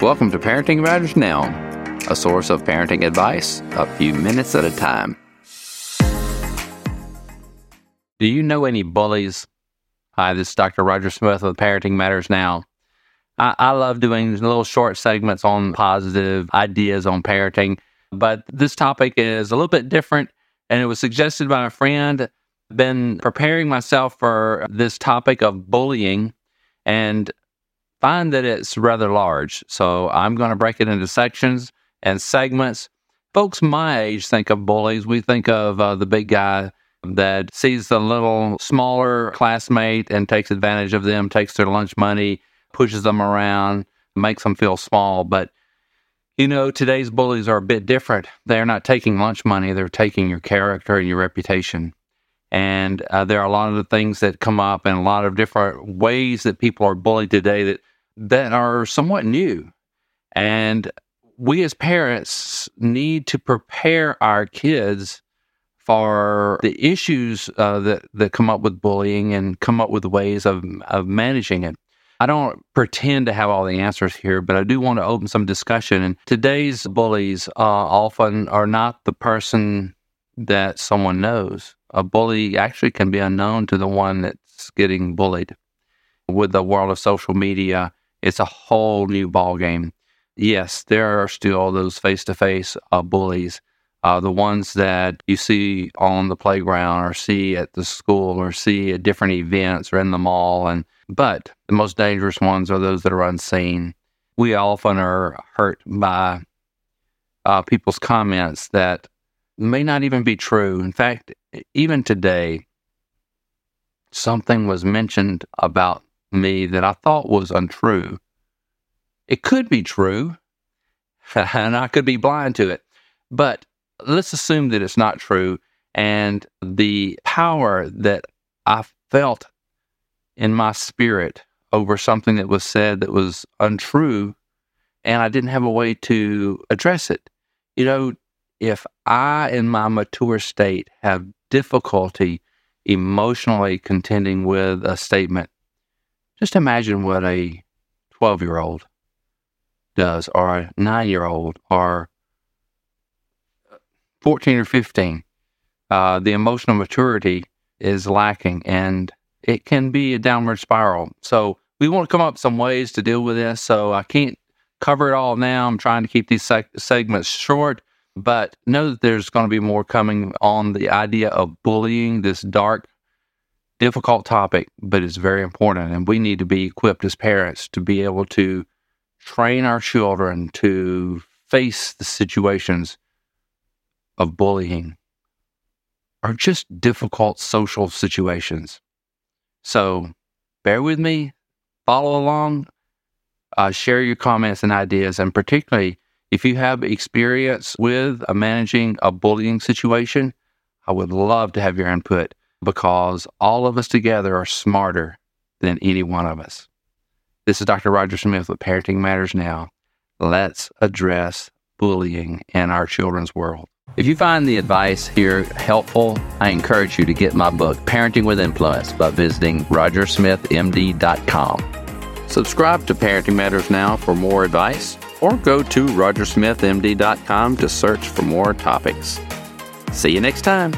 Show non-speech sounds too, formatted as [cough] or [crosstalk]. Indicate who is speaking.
Speaker 1: Welcome to Parenting Matters Now, a source of parenting advice a few minutes at a time. Do you know any bullies? Hi, this is Dr. Roger Smith with Parenting Matters Now. I, I love doing little short segments on positive ideas on parenting, but this topic is a little bit different and it was suggested by a friend. Been preparing myself for this topic of bullying and find that it's rather large. So I'm going to break it into sections and segments. Folks my age think of bullies. We think of uh, the big guy that sees the little smaller classmate and takes advantage of them, takes their lunch money, pushes them around, makes them feel small. But you know, today's bullies are a bit different. They're not taking lunch money, they're taking your character and your reputation. And uh, there are a lot of the things that come up and a lot of different ways that people are bullied today that, that are somewhat new. And we as parents need to prepare our kids for the issues uh, that, that come up with bullying and come up with ways of, of managing it. I don't pretend to have all the answers here, but I do want to open some discussion. And today's bullies uh, often are not the person that someone knows. A bully actually can be unknown to the one that's getting bullied. With the world of social media, it's a whole new ballgame. Yes, there are still those face-to-face uh, bullies, uh, the ones that you see on the playground or see at the school or see at different events or in the mall and but the most dangerous ones are those that are unseen. We often are hurt by uh, people's comments that may not even be true. In fact, even today, something was mentioned about me that I thought was untrue. It could be true, [laughs] and I could be blind to it. But let's assume that it's not true. And the power that I felt in my spirit over something that was said that was untrue, and I didn't have a way to address it. You know, if I, in my mature state, have difficulty emotionally contending with a statement, just imagine what a 12 year old does, or a nine year old, or 14 or 15. Uh, the emotional maturity is lacking. And it can be a downward spiral. So we want to come up with some ways to deal with this. So I can't cover it all now. I'm trying to keep these seg- segments short, but know that there's going to be more coming on the idea of bullying, this dark, difficult topic, but it's very important. And we need to be equipped as parents to be able to train our children to face the situations of bullying or just difficult social situations. So bear with me, follow along, uh, share your comments and ideas, and particularly if you have experience with managing a bullying situation, I would love to have your input because all of us together are smarter than any one of us. This is Dr. Roger Smith with Parenting Matters Now. Let's address bullying in our children's world. If you find the advice here helpful, I encourage you to get my book, Parenting with Influence, by visiting rogersmithmd.com. Subscribe to Parenting Matters Now for more advice, or go to rogersmithmd.com to search for more topics. See you next time.